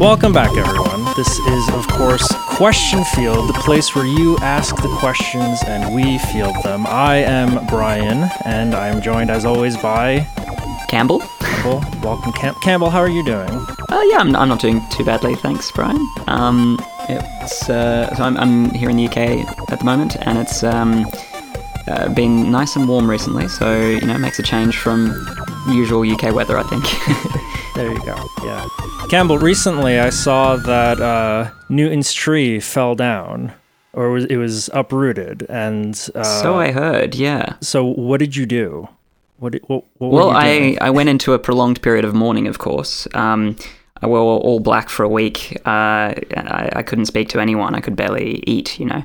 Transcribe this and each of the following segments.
Welcome back, everyone. This is, of course, Question Field, the place where you ask the questions and we field them. I am Brian, and I am joined, as always, by Campbell. Campbell. Welcome, Cam- Campbell. How are you doing? Uh, yeah, I'm, I'm not doing too badly, thanks, Brian. Um, it's uh, so I'm, I'm here in the UK at the moment, and it's um, uh, been nice and warm recently, so you know, it makes a change from usual UK weather, I think. There you go. Yeah. Campbell, recently I saw that uh, Newton's tree fell down, or it was uprooted, and uh, so I heard, yeah. So what did you do? What did, what, what Well, were you I. I went into a prolonged period of mourning, of course. Um, I wore all black for a week. Uh, I, I couldn't speak to anyone. I could barely eat, you know.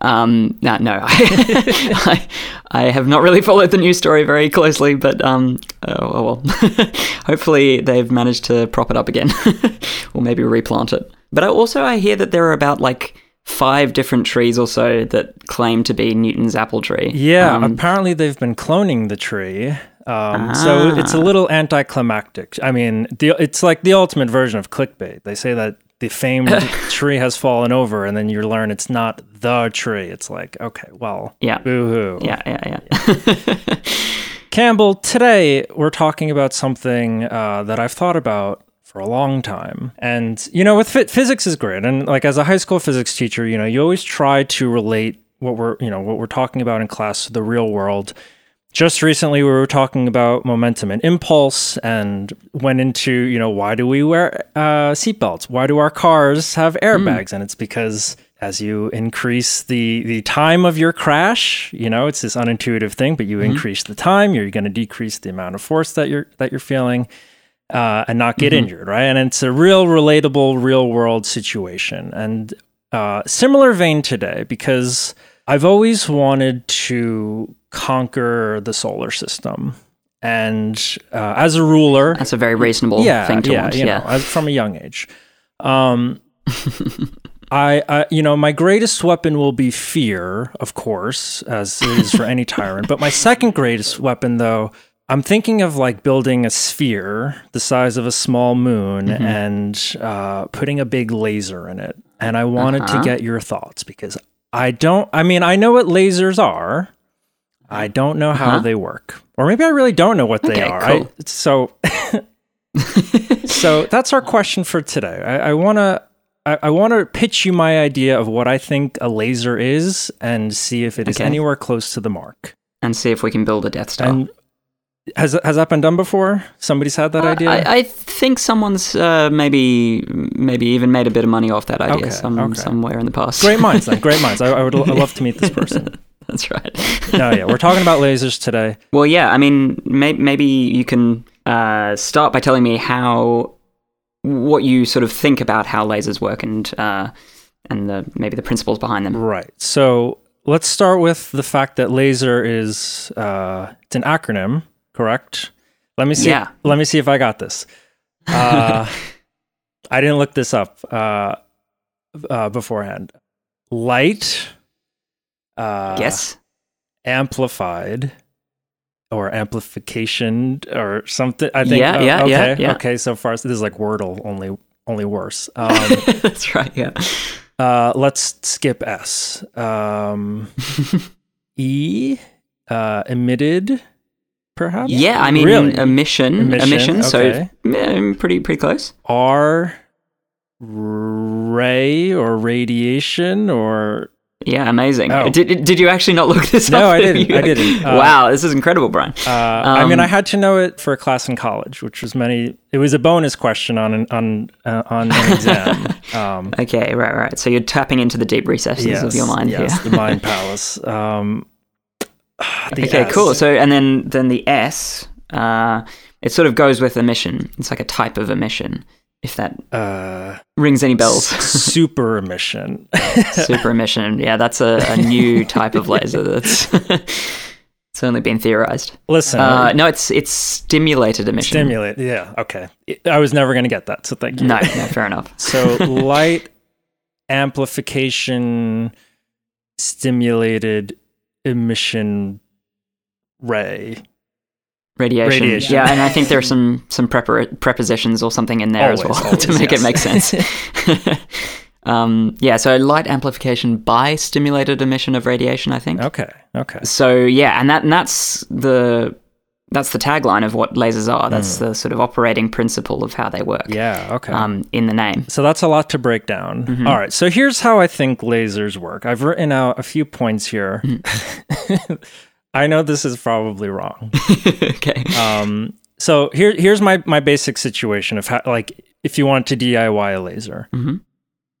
Um, no, no. I, I have not really followed the news story very closely, but um, oh, oh well. Hopefully they've managed to prop it up again, or maybe replant it. But I also I hear that there are about like five different trees or so that claim to be Newton's apple tree. Yeah, Um, apparently they've been cloning the tree. Um, So it's a Ah. little anticlimactic. I mean, the, it's like the ultimate version of clickbait. They say that the famed tree has fallen over, and then you learn it's not the tree. It's like, okay, well, Yeah. boo hoo. yeah, yeah, yeah. Campbell, today we're talking about something uh, that I've thought about for a long time. And, you know, with phy- physics is great. And like as a high school physics teacher, you know, you always try to relate what we're, you know, what we're talking about in class to the real world. Just recently, we were talking about momentum and impulse and went into, you know, why do we wear uh, seatbelts? Why do our cars have airbags? And it's because as you increase the, the time of your crash, you know, it's this unintuitive thing, but you increase the time, you're going to decrease the amount of force that you're, that you're feeling uh, and not get injured, right? And it's a real relatable, real world situation. And uh, similar vein today, because I've always wanted to conquer the solar system. And uh, as a ruler, That's a very reasonable yeah, thing to yeah, want. you yeah. know, as, from a young age. Um, I, I, you know, my greatest weapon will be fear, of course, as it is for any tyrant. But my second greatest weapon, though, I'm thinking of like building a sphere the size of a small moon Mm-hmm. and uh, putting a big laser in it. And I wanted Uh-huh. to get your thoughts because I don't. I mean, I know what lasers are. I don't know how Uh-huh. they work, or maybe I really don't know what they Okay, are. cool. I, so, so that's our question for today. I, to. I, to pitch you my idea of what I think a laser is and see if it is Okay. anywhere close to the mark. and see if we can build a Death Star. And has has that been done before? Somebody's had that Uh, idea. I, I think someone's uh, maybe maybe even made a bit of money off that idea Okay, some, okay. somewhere in the past. great minds, then. Great minds. I, I would I'd love to meet this person. That's right. No, yeah, we're talking about lasers today. well, yeah. I mean, may, maybe you can uh, start by telling me how what you sort of think about how lasers work and uh, and the maybe the principles behind them. Right. So let's start with the fact that laser is uh, it's an acronym, correct? Let me see. Yeah. Let me see if I got this. Uh, I didn't look this up uh, uh, beforehand. Light. Uh, yes. Amplified. Or amplification, or something. I think. Yeah, uh, yeah, okay, yeah, yeah. Okay. So far, this is like Wordle, only only worse. Um, That's right. Yeah. uh, let's skip S. Um, e, uh, emitted, perhaps. Yeah. I mean, really. emission, Emission, emission. okay. So yeah, pretty pretty close. R, ray or radiation or Yeah, amazing. Oh. Did, did you actually not look this No, up? No, I didn't. I didn't. Uh, wow, this is incredible, Brian. uh, I mean, Um, I had to know it for a class in college, which was many. It was a bonus question on an on uh, on an exam. Um, Okay, right, right. So you're tapping into the deep recesses of your mind yes, here. the mind palace. Um, the okay, S. cool. So and then then the S, uh, it sort of goes with emission. It's like a type of emission. If that uh, rings any bells. super emission. Super emission. Yeah, that's a, a new type of laser that's it's only been theorized. Listen, Uh, no, it's it's stimulated emission. stimulate. Yeah, okay. I was never going to get that, so thank you. no, no, fair enough. So light amplification stimulated emission ray. Radiation. Radiation. Yeah, and I think there are some some prepar- prepositions or something in there as Always, well to make yes. it make sense. um, yeah, so light amplification by stimulated emission of radiation, I think. Okay. Okay. So yeah, and that and that's the that's the tagline of what lasers are. That's the sort of operating principle of how they work. Hmm. Yeah. Okay. Um, in the name. So that's a lot to break down. Mm-hmm. All right. So here's how I think lasers work. I've written out a few points here. Mm-hmm. I know this is probably wrong. okay. Um, so here, here's my my basic situation of how, like, if you want to DIY a laser, Mhm.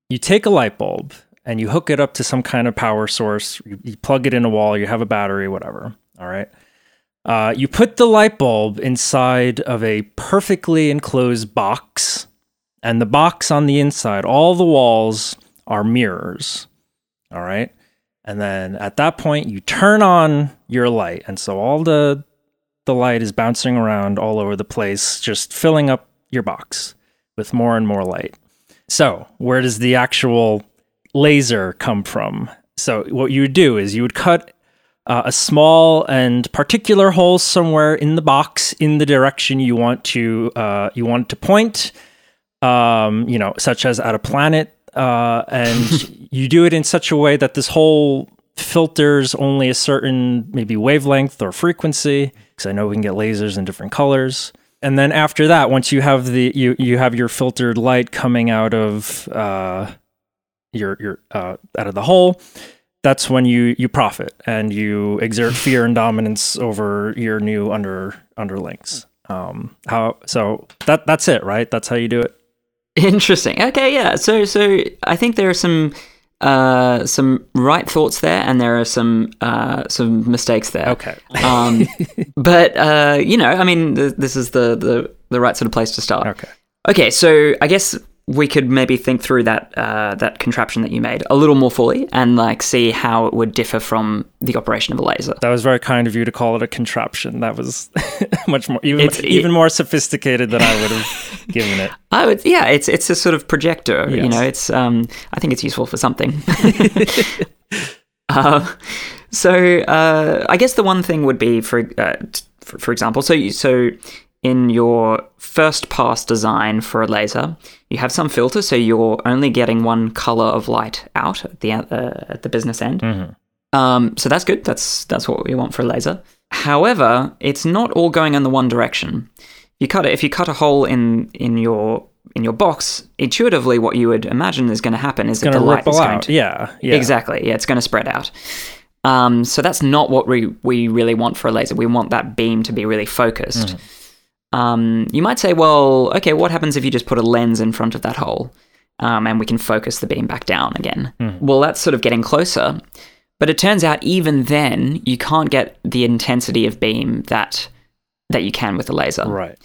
you take a light bulb and you hook it up to some kind of power source. You, you plug it in a wall. You have a battery, whatever. All right. Uh, you put the light bulb inside of a perfectly enclosed box, and the box on the inside, all the walls are mirrors. All right. And then at that point, you turn on your light. And so all the the light is bouncing around all over the place, just filling up your box with more and more light. So, where does the actual laser come from? So, what you would do is you would cut uh, a small and particular hole somewhere in the box in the direction you want to uh, you want to point, um, you know, such as at a planet, uh, and you do it in such a way that this hole filters only a certain maybe wavelength or frequency because I know we can get lasers in different colors. And then after that, once you have the you you have your filtered light coming out of uh, your your uh, out of the hole, that's when you you profit and you exert fear and dominance over your new under underlings. Um, how so that that's it, right? That's how you do it. Interesting. Okay, yeah. So so I think there are some uh, some right thoughts there, and there are some uh, some mistakes there. Okay. Um, but uh, you know, I mean, th- this is the, the the right sort of place to start. Okay. Okay, so I guess we could maybe think through that uh, that contraption that you made a little more fully, and like see how it would differ from the operation of a laser. That was very kind of you to call it a contraption. That was much more even It's- even more sophisticated than I would have given it. I would, yeah, it's it's a sort of projector. You know, it's um, I think it's useful for something. uh, so uh, I guess the one thing would be for uh, t- for, for example, so you, so in your first pass design for a laser, you have some filter, so you're only getting one color of light out at the uh, at the business end. Um, so that's good. That's that's what we want for a laser. However, it's not all going in the one direction. You cut it if you cut a hole in in your in your box. Intuitively, what you would imagine is going to happen is that the light is going to Yeah. Yeah. exactly yeah, it's going to spread out. Um, so that's not what we we really want for a laser. We want that beam to be really focused. Um, you might say, well, okay, what happens if you just put a lens in front of that hole, um, and we can focus the beam back down again? Well, that's sort of getting closer. But it turns out even then you can't get the intensity of beam that that you can with a laser. Right.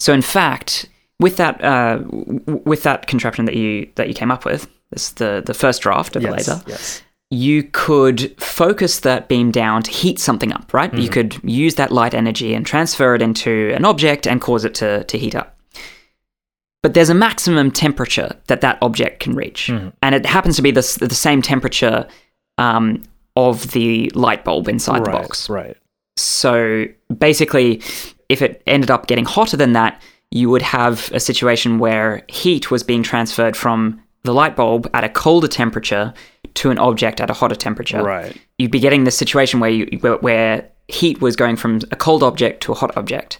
So in fact, with that uh, w- with that contraption that you that you came up with, this the the first draft of the Yes. laser, Yes. You could focus that beam down to heat something up, right? You could use that light energy and transfer it into an object and cause it to to heat up. But there's a maximum temperature that that object can reach, and it happens to be the the same temperature um, of the light bulb inside the box. Right. So basically, if it ended up getting hotter than that, you would have a situation where heat was being transferred from the light bulb at a colder temperature to an object at a hotter temperature. Right. You'd be getting this situation where you where, heat was going from a cold object to a hot object.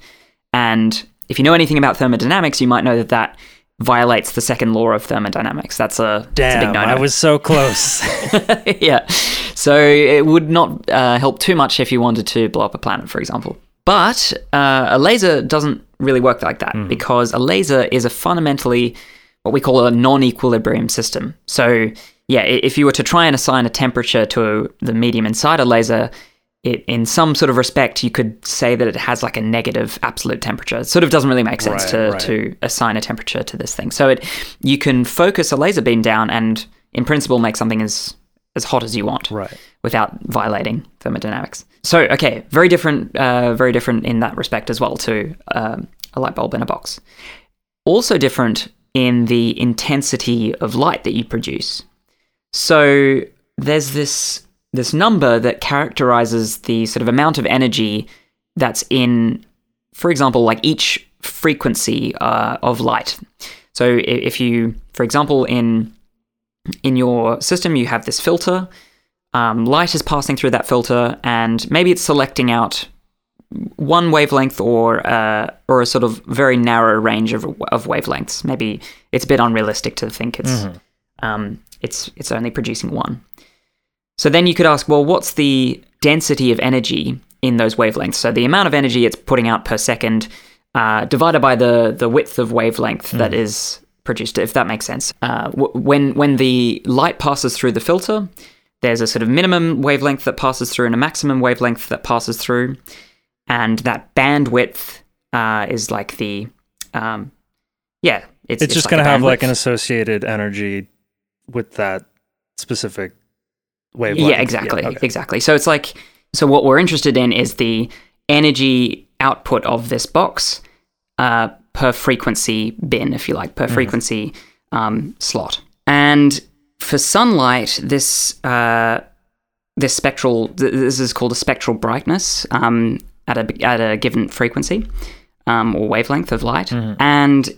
And if you know anything about thermodynamics, you might know that that violates the second law of thermodynamics. That's a, that's Damn, no-no. I was so close. yeah. So it would not uh, help too much if you wanted to blow up a planet, for example. But uh, a laser doesn't really work like that because a laser is a fundamentally what we call a non equilibrium system. So, yeah, if you were to try and assign a temperature to the medium inside a laser, it, in some sort of respect, you could say that it has like a negative absolute temperature. It sort of doesn't really make sense Right, to, right. to assign a temperature to this thing. So it you can focus a laser beam down and, in principle, make something as as hot as you want right. without violating thermodynamics. So, okay, very different, uh, very different in that respect as well to um, a light bulb in a box. Also different in the intensity of light that you produce. So there's this this number that characterizes the sort of amount of energy that's in for example, like each frequency uh, of light. So if you, for example, in in your system, you have this filter. Um, light is passing through that filter, and maybe it's selecting out one wavelength or uh, or a sort of very narrow range of, of wavelengths. Maybe it's a bit unrealistic to think it's um, it's it's only producing one. So then you could ask, well, what's the density of energy in those wavelengths? So the amount of energy it's putting out per second uh, divided by the the width of wavelength that is produced, if that makes sense. Uh, w- when when the light passes through the filter, there's a sort of minimum wavelength that passes through and a maximum wavelength that passes through, and that bandwidth uh, is like the um, yeah, it's, It's, just like going to have like an associated energy with that specific wavelength. Yeah, exactly, okay. exactly. So it's like so what we're interested in is the energy output of this box uh, per frequency bin, if you like, per frequency um, slot. And for sunlight, this uh, this spectral this is called a spectral brightness um, at a at a given frequency um, or wavelength of light. And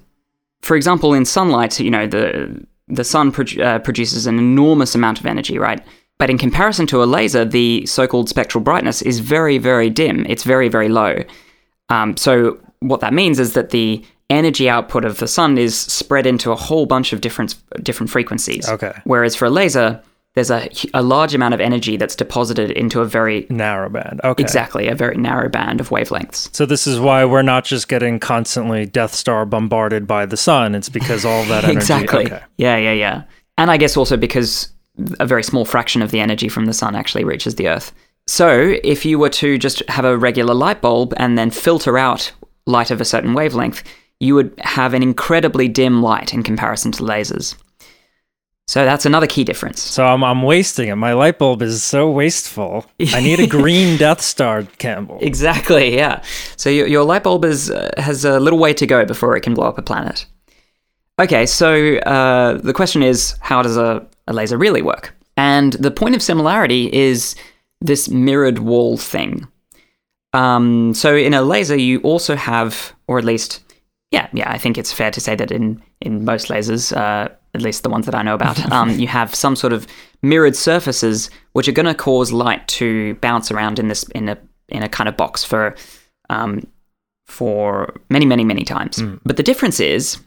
for example, in sunlight, you know the the sun produ- uh, produces an enormous amount of energy, right? But in comparison to a laser, the so-called spectral brightness is very, very dim. It's very, very low. Um, so what that means is that the energy output of the sun is spread into a whole bunch of different different frequencies. Okay. Whereas for a laser, there's a, a large amount of energy that's deposited into a very Narrow band. Okay. exactly a very narrow band of wavelengths. So this is why we're not just getting constantly Death Star bombarded by the sun. It's because all that energy. exactly. Okay. Yeah, yeah, yeah. And I guess also because a very small fraction of the energy from the sun actually reaches the earth. So, if you were to just have a regular light bulb and then filter out light of a certain wavelength, you would have an incredibly dim light in comparison to lasers. So, that's another key difference. So I'm, I'm wasting it. My light bulb is so wasteful. I need a green Death Star, Campbell. Exactly, yeah. So your, your light bulb is, uh, has a little way to go before it can blow up a planet. Okay, so uh, the question is how does a, a laser really work? And the point of similarity is this mirrored wall thing. Um, so in a laser, you also have, or at least, yeah, yeah, I think it's fair to say that in, in most lasers, uh, at least the ones that I know about, um, you have some sort of mirrored surfaces which are going to cause light to bounce around in this in a in a kind of box for um, for many, many, many times. But the difference is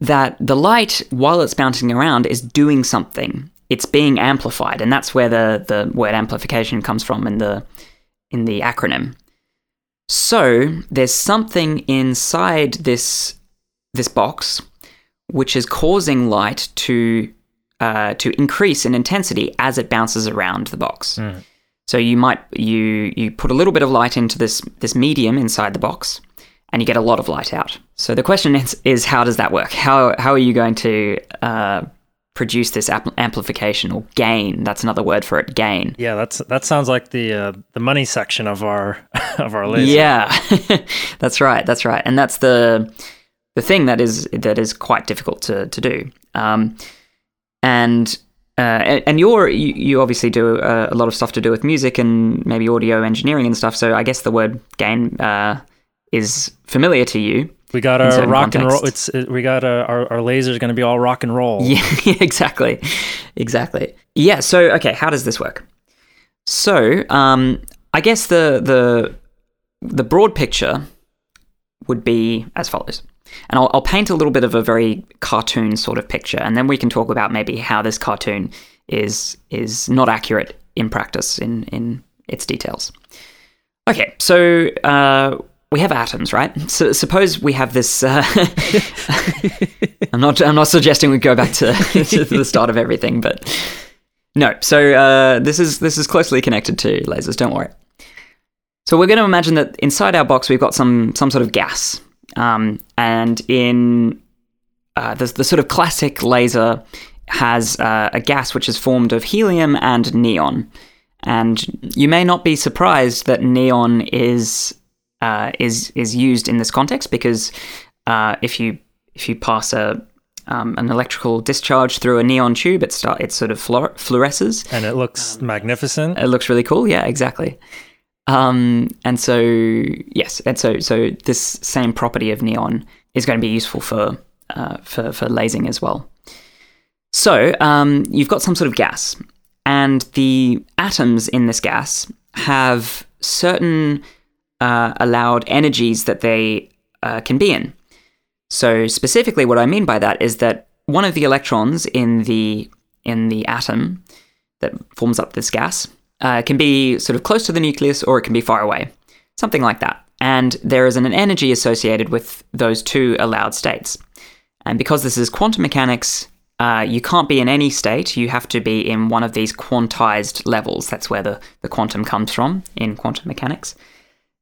that the light, while it's bouncing around, is doing something. It's being amplified, and that's where the, the word amplification comes from in the in the acronym. So there's something inside this this box which is causing light to uh, to increase in intensity as it bounces around the box. So you might you you put a little bit of light into this this medium inside the box, and you get a lot of light out. So the question is, is how does that work? How how are you going to uh, produce this ampl- amplification or gain? That's another word for it. Gain. Yeah, that's that sounds like the uh, the money section of our of our laser. Yeah, that's right. That's right, and that's the the thing that is that is quite difficult to to do. Um, and uh, and, you're you, you obviously do uh, a lot of stuff to do with music and maybe audio engineering and stuff. So I guess the word gain uh, is familiar to you. We got our rock and roll. It's it, we got uh our our laser's going to be all rock and roll. Yeah, exactly, exactly. Yeah. So okay, how does this work? So um, I guess the the the broad picture would be as follows. And I'll, I'll paint a little bit of a very cartoon sort of picture, and then we can talk about maybe how this cartoon is is not accurate in practice in in its details. Okay, so uh, we have atoms, right? So suppose we have this. Uh, I'm not. I'm not suggesting we go back to, to the start of everything, but no. So uh, this is this is closely connected to lasers. Don't worry. So we're going to imagine that inside our box we've got some some sort of gas, um, and in uh, the the sort of classic laser has uh, a gas which is formed of helium and neon, and you may not be surprised that neon is uh, is is used in this context because uh, if you if you pass a um, an electrical discharge through a neon tube, it start it sort of fluor- fluoresces. and it looks magnificent. It looks really cool. Yeah, exactly. Um, and so yes, and so so this same property of neon is going to be useful for uh, for for lasing as well. So um, you've got some sort of gas, and the atoms in this gas have certain uh, allowed energies that they uh, can be in. So specifically, what I mean by that is that one of the electrons in the in the atom that forms up this gas uh, can be sort of close to the nucleus or it can be far away, something like that. And there is an energy associated with those two allowed states. And because this is quantum mechanics, uh, you can't be in any state. You have to be in one of these quantized levels. That's where the, the quantum comes from in quantum mechanics.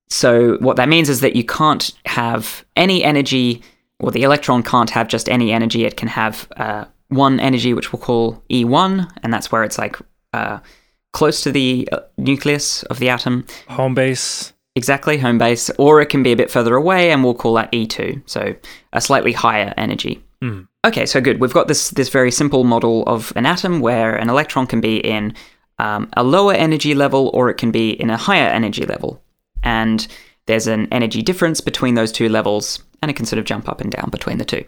So, what that means is that you can't have any energy, or the electron can't have just any energy. It can have uh, one energy, which we'll call E1, and that's where it's like uh, close to the uh, nucleus of the atom. Home base. Exactly, home base. Or it can be a bit further away, and we'll call that E2, so a slightly higher energy. Mm. Okay, so good. We've got this this very simple model of an atom where an electron can be in um, a lower energy level, or it can be in a higher energy level, and there's an energy difference between those two levels, and it can sort of jump up and down between the two.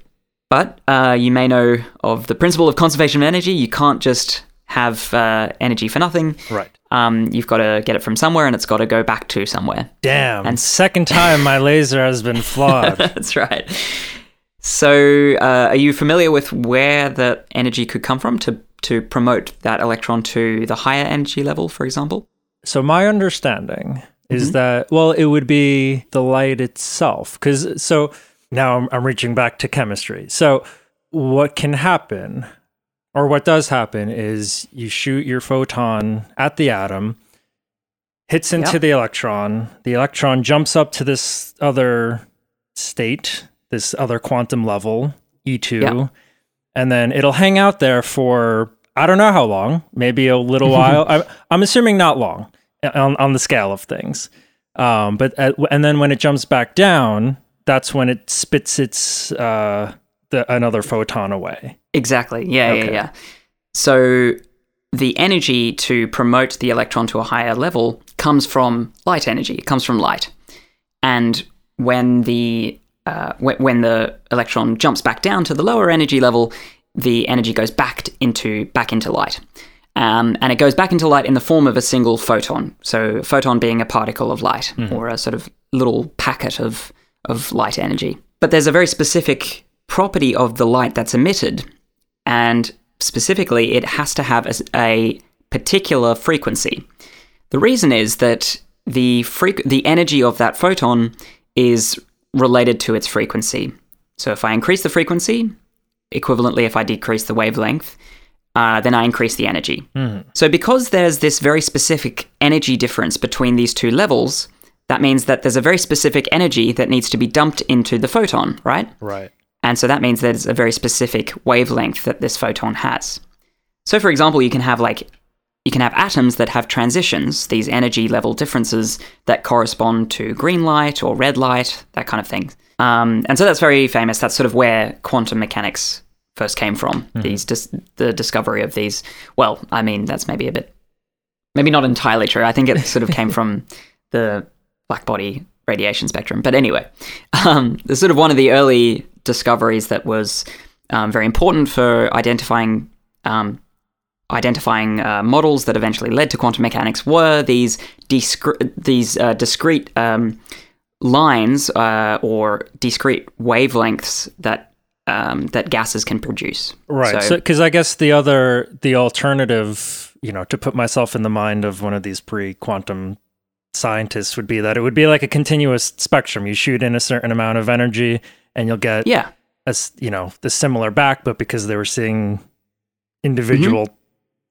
But uh, you may know of the principle of conservation of energy. You can't just have uh, energy for nothing. Right. Um, you've got to get it from somewhere, and it's got to go back to somewhere. Damn. And- second time my laser has been flawed. That's right. So, uh, are you familiar with where the energy could come from to to promote that electron to the higher energy level, for example? So my understanding is Mhm. that well, it would be the light itself. Because so now I'm, I'm reaching back to chemistry. So what can happen, or what does happen, is you shoot your photon at the atom, hits into Yep. the electron. The electron jumps up to this other state, this other quantum level, E2, Yep. and then it'll hang out there for I don't know how long, maybe a little while. I'm, I'm assuming not long on, on the scale of things. Um, but at, and then when it jumps back down, that's when it spits its uh, the another photon away. Exactly. Yeah, yeah, Okay. yeah. So the energy to promote the electron to a higher level comes from light energy. It comes from light, and when the uh, when, the electron jumps back down to the lower energy level, the energy goes back into back into light. Um, and it goes back into light in the form of a single photon. So, a photon being a particle of light or a sort of little packet of, of light energy. But there's a very specific property of the light that's emitted, and specifically, it has to have a particular frequency. The reason is that the freq- the energy of that photon is related to its frequency. So, if I increase the frequency, equivalently, if I decrease the wavelength, uh, then I increase the energy. So, because there's this very specific energy difference between these two levels, that means that there's a very specific energy that needs to be dumped into the photon, right? Right. And so that means there's a very specific wavelength that this photon has. So, for example, you can have like you can have atoms that have transitions, these energy level differences that correspond to green light or red light, that kind of thing. Um, and so that's very famous. That's sort of where quantum mechanics first came from. These dis- the discovery of these. Well, I mean that's maybe a bit, maybe not entirely true. I think it sort of came from the black body radiation spectrum. But anyway, um, the sort of one of the early discoveries that was um, very important for identifying um, identifying uh, models that eventually led to quantum mechanics were these discre- these uh, discrete um, lines uh, or discrete wavelengths that um, that gases can produce. Right. So, because I guess the other, the alternative, you know, to put myself in the mind of one of these pre-quantum scientists would be that it would be like a continuous spectrum. You shoot in a certain amount of energy, and you'll get yeah, a you know the similar back. But because they were seeing individual Mm-hmm.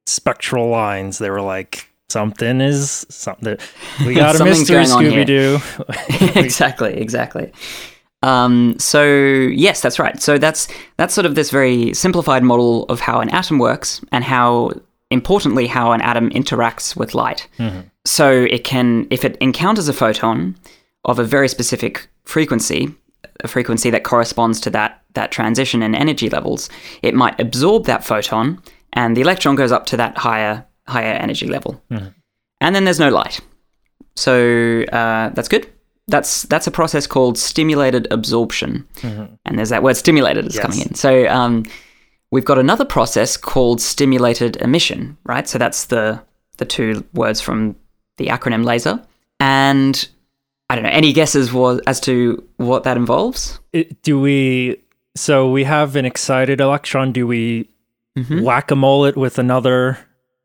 spectral lines, they were like, something is something. We got a mystery, going on here." Scooby Doo. exactly, exactly. Um, so yes, that's right. So that's that's sort of this very simplified model of how an atom works and how importantly how an atom interacts with light. So it can, if it encounters a photon of a very specific frequency, a frequency that corresponds to that that transition in energy levels, it might absorb that photon, and the electron goes up to that higher higher energy level. And then there's no light. so uh, that's good. That's that's a process called stimulated absorption, and there's that word stimulated is Yes. coming in. So um, we've got another process called stimulated emission, right? So that's the the two words from the acronym LASER, and I don't know any guesses was, as to what that involves. It- do we? So we have an excited electron. Do we Mm-hmm. whack a mole it with another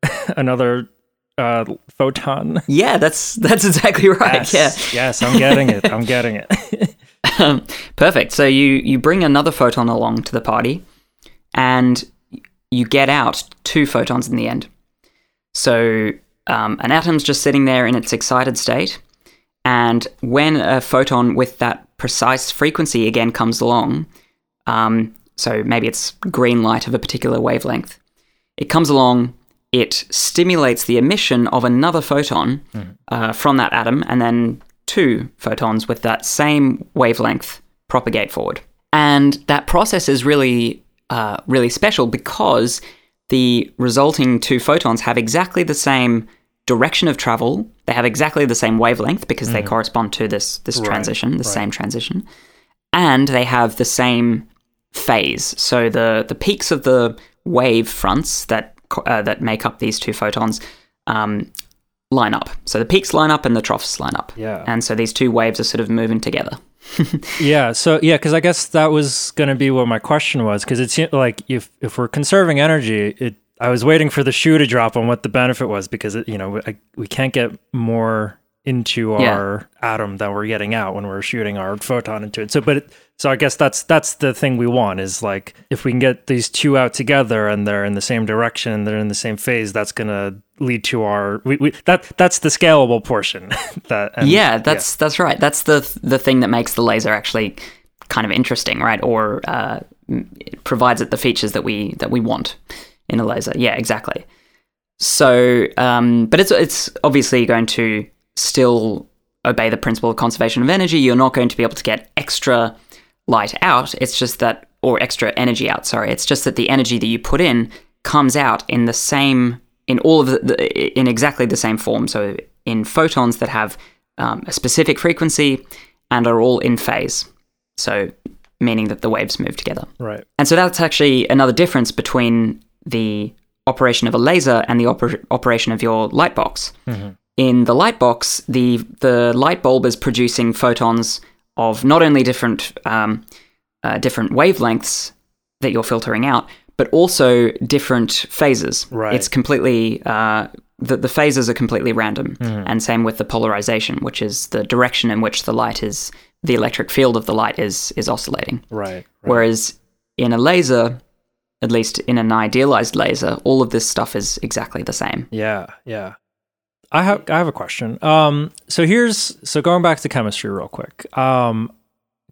another uh, photon? Yeah, that's that's exactly right. Yes, yes, I'm getting it. I'm getting it. Um, perfect. So you you bring another photon along to the party, and you get out two photons in the end. So um, an atom's just sitting there in its excited state, and when a photon with that precise frequency again comes along, um, so maybe it's green light of a particular wavelength, it comes along, it stimulates the emission of another photon uh, from that atom, and then two photons with that same wavelength propagate forward. And that process is really, uh, really special because the resulting two photons have exactly the same direction of travel. They have exactly the same wavelength because they correspond to this this transition, the same transition, and they have the same phase. So the the peaks of the wave fronts that uh, that make up these two photons um, line up. So the peaks line up and the troughs line up. Yeah. And so these two waves are sort of moving together. Yeah. So yeah, because I guess that was going to be what my question was. Because it's like if if we're conserving energy, it I was waiting for the shoe to drop on what the benefit was because it, you know I, we can't get more into Yeah. our atom than we're getting out when we're shooting our photon into it. So, but it, so I guess that's that's the thing we want is like if we can get these two out together and they're in the same direction, and they're in the same phase, that's gonna lead to our we, we that that's the scalable portion. that and- yeah, that's that's right. That's the the thing that makes the laser actually kind of interesting, right? Or uh, it provides it the features that we that we want in a laser. Yeah, exactly. So, um, but it's it's obviously going to still obey the principle of conservation of energy. You're not going to be able to get extra light out. It's just that, or extra energy out. Sorry, it's just that the energy that you put in comes out in the same, in all of the, the in exactly the same form. So in photons that have um, a specific frequency and are all in phase. So meaning that the waves move together. right. And so that's actually another difference between the operation of a laser and the oper- operation of your light box. In the light box, the the light bulb is producing photons of not only different um, uh, different wavelengths that you're filtering out, but also different phases. Right. It's completely uh, the the phases are completely random, and same with the polarization, which is the direction in which the light is the electric field of the light is is oscillating. Right. right. Whereas in a laser, at least in an idealized laser, all of this stuff is exactly the same. Yeah, yeah. I have I have a question. Um, so here's so going back to chemistry real quick. Um,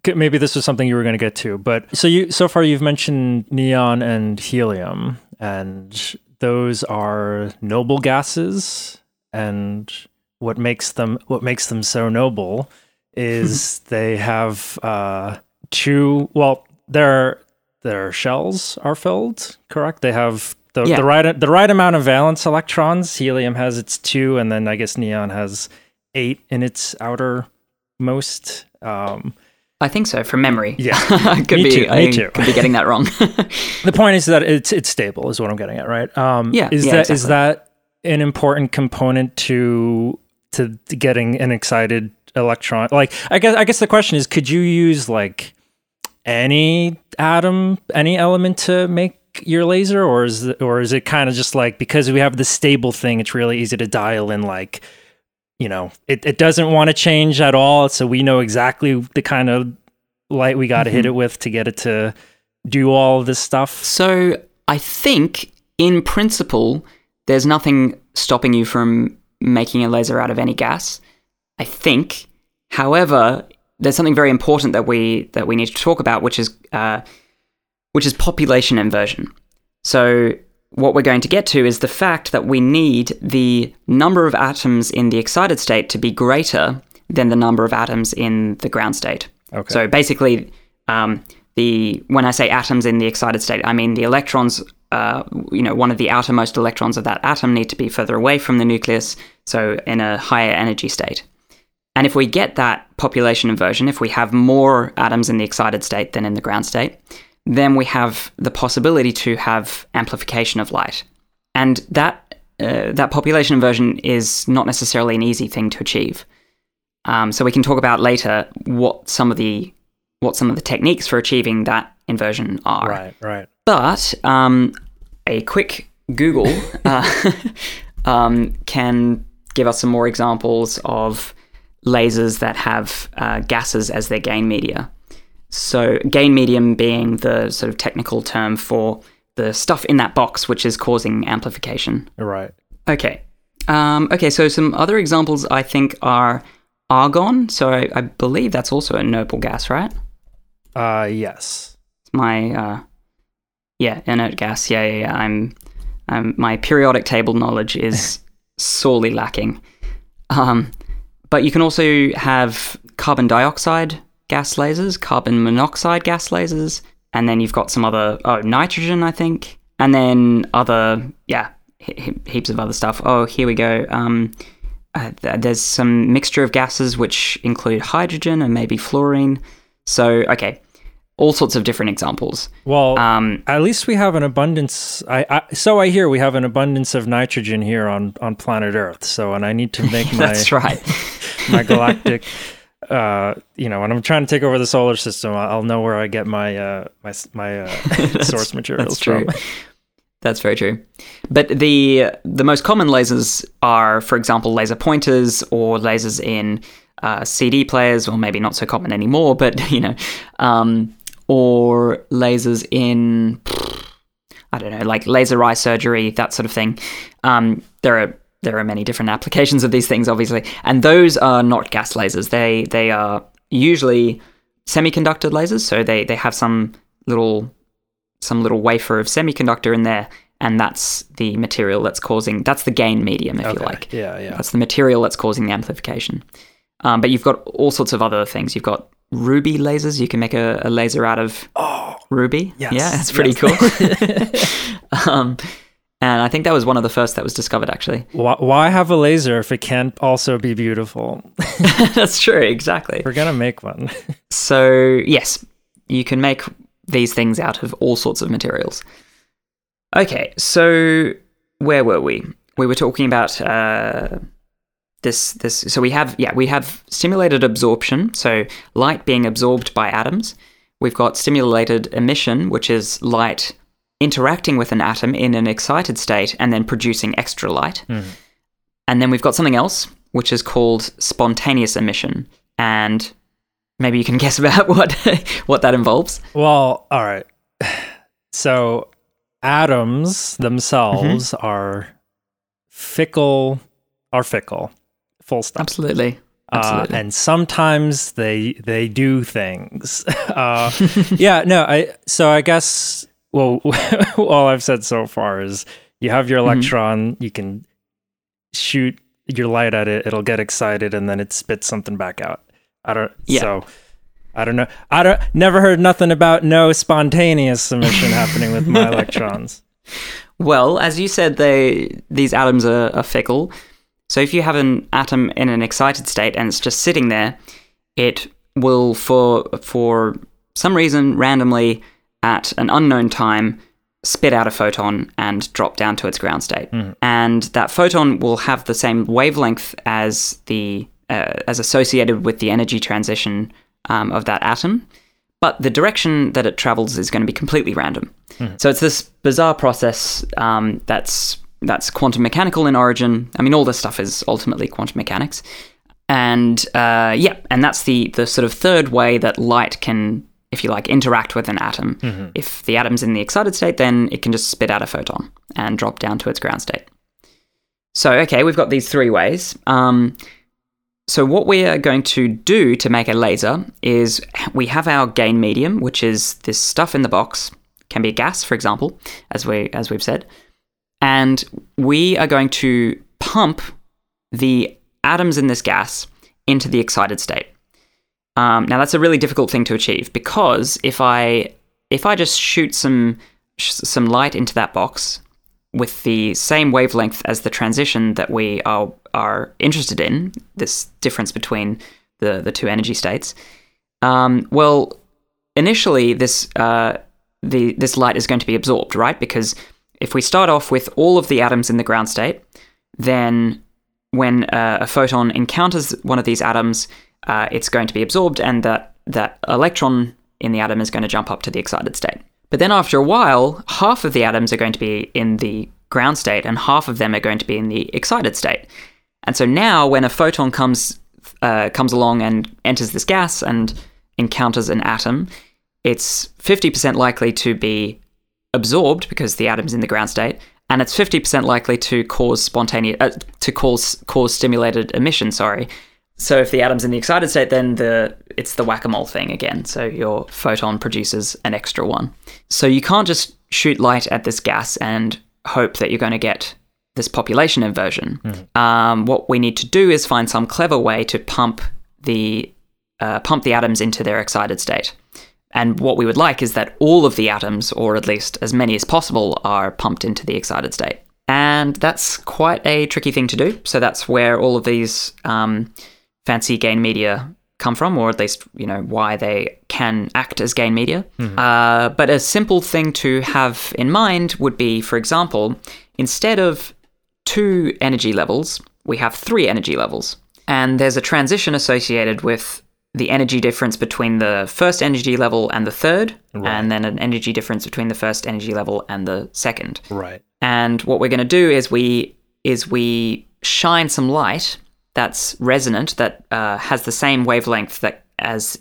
maybe this was something you were going to get to, but so you so far you've mentioned neon and helium, and those are noble gases, and what makes them what makes them so noble is they have uh, two. Well, their their shells are filled. Correct. They have the, Yeah. the right the right amount of valence electrons. Helium has its two, and then I guess neon has eight in its outermost. Um, I think so from memory. Yeah. Could Me be. too, me too. could be getting that wrong. the point is that it's it's stable, is what I'm getting at, right? Um, Yeah, Is yeah, that is exactly. that an important component to to getting an excited electron? Like, I guess I guess the question is, could you use like any atom, any element to make your laser, or is it, or is it kind of just like because we have the stable thing, it's really easy to dial in like. You know, it, it doesn't want to change at all. So we know exactly the kind of light we got to hit Mm-hmm. it with to get it to do all this stuff. so I think, in principle, there's nothing stopping you from making a laser out of any gas. I think, however, there's something very important that we that we need to talk about, which is uh, which is population inversion. So what we're going to get to is the fact that we need the number of atoms in the excited state to be greater than the number of atoms in the ground state. Okay. So basically, um, the when I say atoms in the excited state, I mean the electrons uh, you know, one of the outermost electrons of that atom need to be further away from the nucleus, so in a higher energy state. And if we get that population inversion, if we have more atoms in the excited state than in the ground state, then we have the possibility to have amplification of light. And that uh, that population inversion is not necessarily an easy thing to achieve. Um, so we can talk about later what some of the what some of the techniques for achieving that inversion are. Right, right. But um, a quick Google uh, um, can give us some more examples of lasers that have uh, gases as their gain media. So, gain medium being the sort of technical term for the stuff in that box which is causing amplification. Right. Okay. Um, okay, so some other examples I think are argon. So, I, I believe that's also a noble gas, right? Uh, yes. My, uh, yeah, inert gas. Yeah, yeah, yeah. I'm, I'm, my periodic table knowledge is sorely lacking. Um, but you can also have carbon dioxide gas lasers, carbon monoxide gas lasers, and then you've got some other, oh, nitrogen, I think, and then other, yeah, he- heaps of other stuff. Oh, here we go. Um, uh, th- there's some mixture of gases which include hydrogen and maybe fluorine. So, okay, all sorts of different examples. Well, Um, at least we have an abundance. I, I so I hear we have an abundance of nitrogen here on on planet Earth. So, and I need to make my that's right. my galactic. Uh, you know, when I'm trying to take over the solar system, I'll know where I get my uh my my uh, source materials That's true. from. That's very true. But the the most common lasers are, for example, laser pointers or lasers in uh, CD players, or maybe not so common anymore. But you know, um, or lasers in I don't know, like laser eye surgery, that sort of thing. Um, there are there are many different applications of these things, obviously, and those are not gas lasers. They they are usually semiconductor lasers, so they they have some little some little wafer of semiconductor in there, and that's the material that's causing that's the gain medium, if you like. Yeah, yeah. That's the material that's causing the amplification. Um, but you've got all sorts of other things. You've got ruby lasers. You can make a, a laser out of Oh, ruby. Yes, Yeah, that's pretty yes. cool. um, and I think that was one of the first that was discovered, actually. why, why have a laser if it can't also be beautiful? that's true, exactly. We're gonna make one. So, yes, you can make these things out of all sorts of materials. Okay, so where were we? We were talking about uh, this. This. So we have, yeah, we have stimulated absorption. So light being absorbed by atoms. We've got stimulated emission, which is light interacting with an atom in an excited state and then producing extra light. And then we've got something else, which is called spontaneous emission. And maybe you can guess about what what that involves. Well, all right. So atoms themselves Mm-hmm. are fickle, are fickle. Full stop. Absolutely. Uh, Absolutely. and sometimes they they do things. Uh, yeah, no. I so I guess well, all I've said so far is you have your Mm-hmm. electron, you can shoot your light at it, it'll get excited, and then it spits something back out. I don't. Yeah. So I don't know. I don't. Never heard nothing about no spontaneous emission happening with my electrons. Well, as you said, they these atoms are, are fickle. So if you have an atom in an excited state and it's just sitting there, it will for for some reason randomly at an unknown time spit out a photon and drop down to its ground state. And that photon will have the same wavelength as the uh, as associated with the energy transition um, of that atom, but the direction that it travels is going to be completely random. So it's this bizarre process um, that's that's quantum mechanical in origin. I mean, all this stuff is ultimately quantum mechanics, and uh, yeah, and that's the the sort of third way that light can, if you like, interact with an atom. If the atom's in the excited state, then it can just spit out a photon and drop down to its ground state. So okay, we've got these three ways. Um, so what we are going to do to make a laser is we have our gain medium, which is this stuff in the box, can be a gas, for example, as we as we've said, and we are going to pump the atoms in this gas into the excited state. Um, now that's a really difficult thing to achieve because if I if I just shoot some some light into that box with the same wavelength as the transition that we are are interested in, this difference between the the two energy states. Um, well, initially this uh, the this light is going to be absorbed, right? Because if we start off with all of the atoms in the ground state, then when uh, a photon encounters one of these atoms, uh, it's going to be absorbed, and that that electron in the atom is going to jump up to the excited state. But then after a while, half of the atoms are going to be in the ground state, and half of them are going to be in the excited state. And so now, when a photon comes uh, comes along and enters this gas and encounters an atom, it's 50% likely to be absorbed because the atom's in the ground state, and it's 50% likely to cause spontaneous uh, to cause cause stimulated emission. Sorry. So if the atom's in the excited state, then the it's the whack-a-mole thing again. So your photon produces an extra one. So you can't just shoot light at this gas and hope that you're going to get this population inversion. Mm. Um, what we need to do is find some clever way to pump the uh, pump the atoms into their excited state. And what we would like is that all of the atoms, or at least as many as possible, are pumped into the excited state. And that's quite a tricky thing to do. So that's where all of these um, fancy gain media come from, or at least you know why they can act as gain media. Mm-hmm. Uh, but a simple thing to have in mind would be, for example, instead of two energy levels, we have three energy levels, and there's a transition associated with the energy difference between the first energy level and the third, right. and then an energy difference between the first energy level and the second. Right. And what we're going to do is we is we shine some light that's resonant that uh, has the same wavelength that as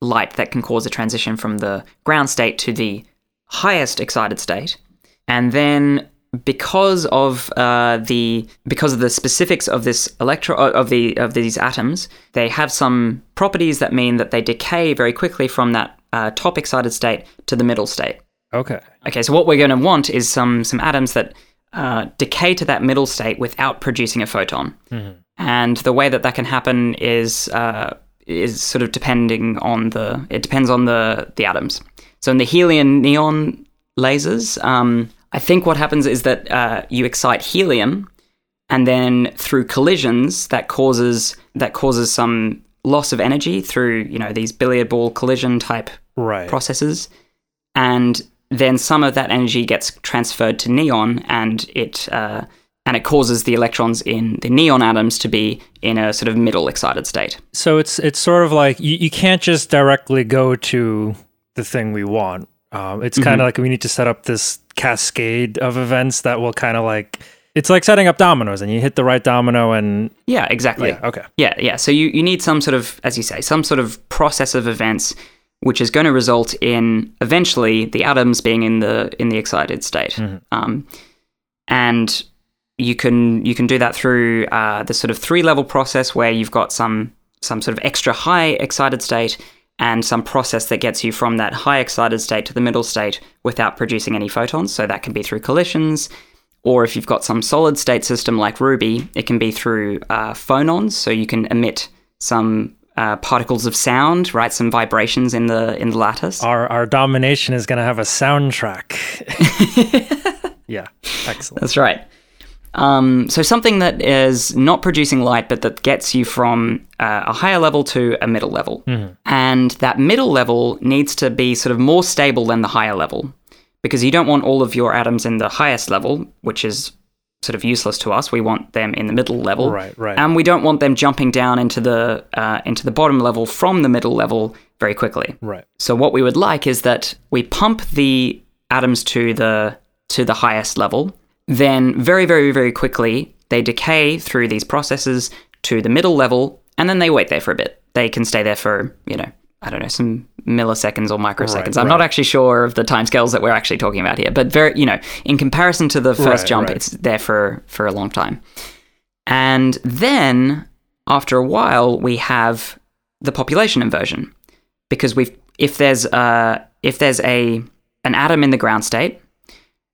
light that can cause a transition from the ground state to the highest excited state, and then because of uh, the because of the specifics of this electro uh, of the of these atoms, they have some properties that mean that they decay very quickly from that uh, top excited state to the middle state. Okay. Okay. So what we're going to want is some some atoms that uh, decay to that middle state without producing a photon. Mm-hmm. And the way that that can happen is uh, is sort of depending on the it depends on the the atoms. So in the helium neon lasers. Um, I think what happens is that uh, you excite helium, and then through collisions, that causes that causes some loss of energy through you know these billiard ball collision type right. processes, and then some of that energy gets transferred to neon, and it uh, and it causes the electrons in the neon atoms to be in a sort of middle excited state. So it's it's sort of like you, you can't just directly go to the thing we want. Um, it's kind of mm-hmm. like we need to set up this cascade of events that will kind of like it's like setting up dominoes and you hit the right domino and yeah exactly yeah okay yeah yeah so you, you need some sort of as you say some sort of process of events which is going to result in eventually the atoms being in the in the excited state mm-hmm. um, and you can you can do that through uh, the sort of three level process where you've got some some sort of extra high excited state and some process that gets you from that high excited state to the middle state without producing any photons. So that can be through collisions, or if you've got some solid state system like Ruby, it can be through uh, phonons. So you can emit some uh, particles of sound, right? Some vibrations in the in the lattice. Our our domination is going to have a soundtrack. yeah, excellent. That's right. Um, so something that is not producing light, but that gets you from uh, a higher level to a middle level. Mm-hmm. And that middle level needs to be sort of more stable than the higher level because you don't want all of your atoms in the highest level, which is sort of useless to us. We want them in the middle level, right? Right. And we don't want them jumping down into the uh, into the bottom level from the middle level very quickly, right? So what we would like is that we pump the atoms to the to the highest level, then, very, very, very quickly, they decay through these processes to the middle level, and then they wait there for a bit. They can stay there for, you know, I don't know, some milliseconds or microseconds. Right, I'm right. not actually sure of the timescales that we're actually talking about here, but very, you know, in comparison to the first right, jump, it's there for for a long time. And then after a while, we have the population inversion because we've if there's a if there's a an atom in the ground state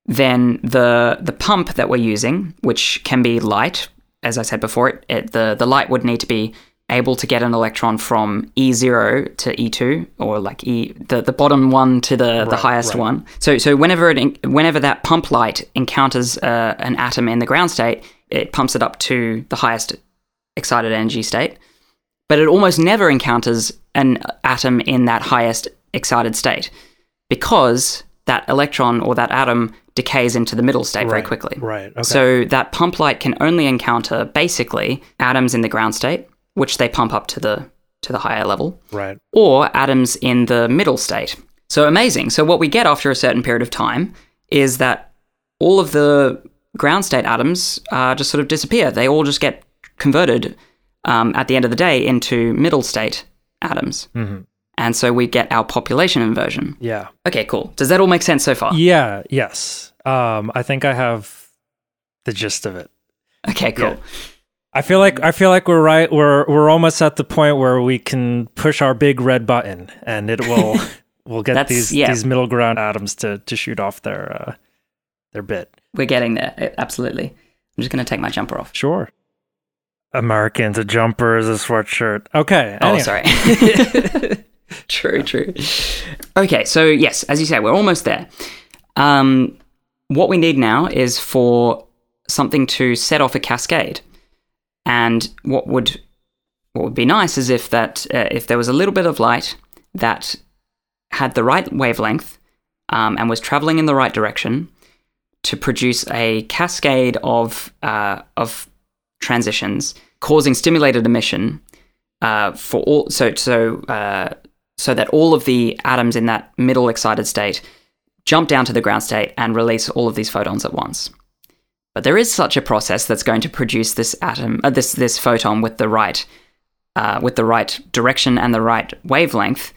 then the the pump that we're using, which can be light, as I said before, it, it, the the light would need to be able to get an electron from E0 to E2 or like E the, the bottom one to the, the highest right. one. So so whenever it whenever that pump light encounters uh, an atom in the ground state, it pumps it up to the highest excited energy state. But it almost never encounters an atom in that highest excited state because that electron or that atom decays into the middle state very quickly. Right. Okay. So that pump light can only encounter basically atoms in the ground state, which they pump up to the to the higher level, right. or atoms in the middle state. So amazing. So what we get after a certain period of time is that all of the ground state atoms uh, just sort of disappear. They all just get converted um, at the end of the day into middle state atoms. Mhm. And so we get our population inversion. Yeah. Okay, cool. Does that all make sense so far? Yeah. Yes. Um, I think I have the gist of it. Okay, cool. Yeah. I feel like I feel like we're right. We're we're almost at the point where we can push our big red button, and it will we'll get That's- these yeah. these middle ground atoms to to shoot off their uh, their bit. We're getting there. Absolutely. I'm just going to take my jumper off. Sure. Americans, a jumper is a sweatshirt. Okay. Oh, sorry. true, true. Okay, so yes, as you say, we're almost there. Um, what we need now is for something to set off a cascade, and what would what would be nice is if that uh, if there was a little bit of light that had the right wavelength um, and was traveling in the right direction to produce a cascade of uh, of transitions causing stimulated emission uh, for all so so uh, so that all of the atoms in that middle excited state jump down to the ground state and release all of these photons at once. But there is such a process that's going to produce this atom, uh, this this photon with the right uh, with the right direction and the right wavelength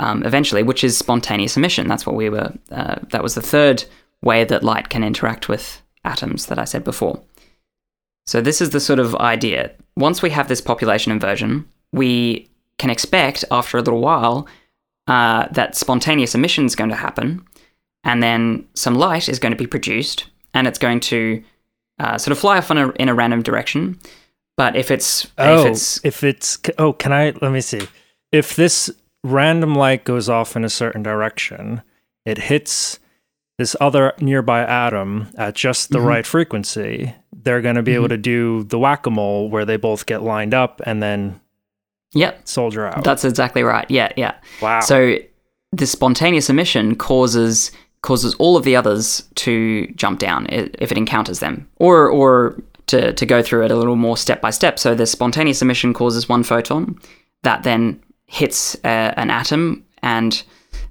um, eventually, which is spontaneous emission. That's what we were. Uh, that was the third way that light can interact with atoms that I said before. So this is the sort of idea. Once we have this population inversion, we can expect after a little while uh, that spontaneous emission is going to happen, and then some light is going to be produced, and it's going to uh, sort of fly off in a, in a random direction. But if it's Oh, if it's if it's oh, can I let me see. If this random light goes off in a certain direction, it hits this other nearby atom at just the Mhm. right frequency. They're going to be able Mhm. to do the whack a mole where they both get lined up and then yep, soldier out. that's exactly right. Yeah, yeah. wow. So the spontaneous emission causes causes all of the others to jump down if it encounters them, or or to to go through it a little more step by step. So the spontaneous emission causes one photon that then hits uh, an atom, and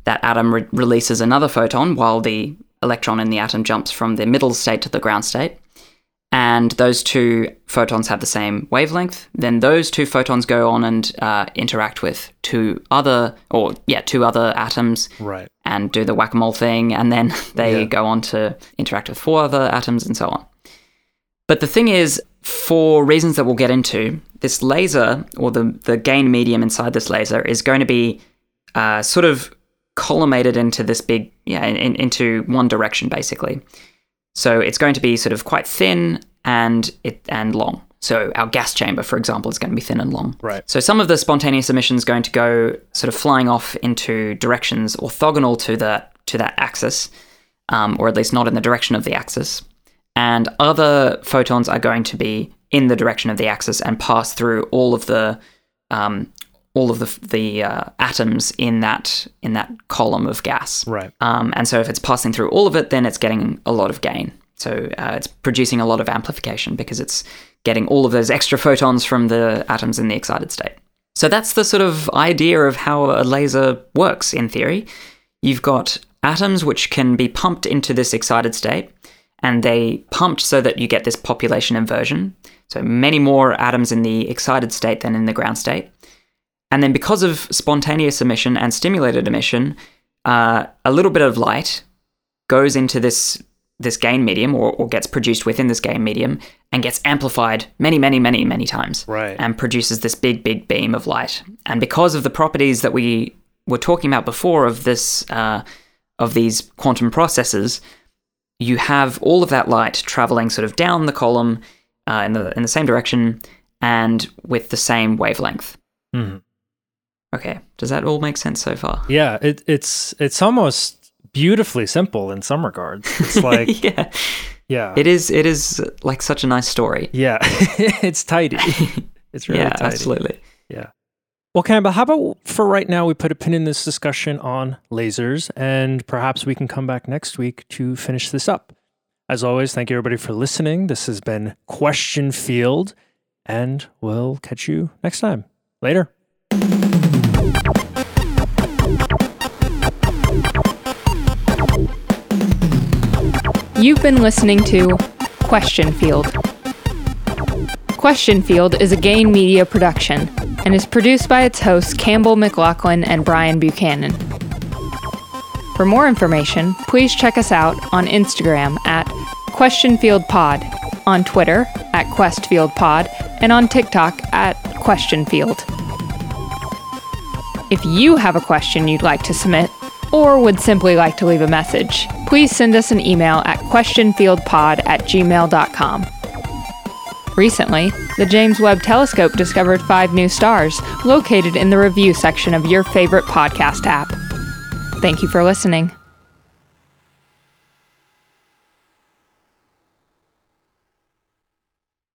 that atom re- releases another photon while the electron in the atom jumps from the middle state to the ground state. And those two photons have the same wavelength. Then those two photons go on and uh, interact with two other, or yeah, two other atoms right. and do the whack a mole thing, and then they Yeah. go on to interact with four other atoms and so on. But the thing is, for reasons that we'll get into, this laser or the, the gain medium inside this laser is going to be uh, sort of collimated into this big, yeah, in, in- into one direction basically. So it's going to be sort of quite thin and it and long. So our gas chamber, for example, is going to be thin and long. Right. So some of the spontaneous emission is going to go sort of flying off into directions orthogonal to that to that axis, um, or at least not in the direction of the axis. And other photons are going to be in the direction of the axis and pass through all of the um, all of the the uh, atoms in that in that column of gas. Right. Um, and so if it's passing through all of it, then it's getting a lot of gain. So uh, it's producing a lot of amplification because it's getting all of those extra photons from the atoms in the excited state. So that's the sort of idea of how a laser works in theory. You've got atoms which can be pumped into this excited state, and they pumped so that you get this population inversion. So many more atoms in the excited state than in the ground state. And then because of spontaneous emission and stimulated emission, uh, a little bit of light goes into this this gain medium or, or gets produced within this gain medium and gets amplified many, many, many, many times Right. and produces this big, big beam of light. And because of the properties that we were talking about before of this, uh, of these quantum processes, you have all of that light traveling sort of down the column uh, in the in the same direction, and with the same wavelength. Mhm. Okay, does that all make sense so far? Yeah, it, it's it's almost beautifully simple in some regards. It's like yeah, yeah, it is. It is like such a nice story. yeah, it's tidy. It's really yeah, tidy. absolutely. Yeah. Well, Campbell, how about for right now we put a pin in this discussion on lasers, and perhaps we can come back next week to finish this up. As always, thank you everybody for listening. This has been Question Field, and we'll catch you next time. Later. You've been listening to Question Field. Question Field is a Gain Media production and is produced by its hosts Campbell McLaughlin and Brian Buchanan. For more information, please check us out on Instagram at QuestionFieldPod, on Twitter at QuestFieldPod, and on TikTok at QuestionField. If you have a question you'd like to submit, or would simply like to leave a message, please send us an email at questionfieldpod at gmail.com. Recently, the James Webb Telescope discovered five new stars located in the review section of your favorite podcast app. Thank you for listening.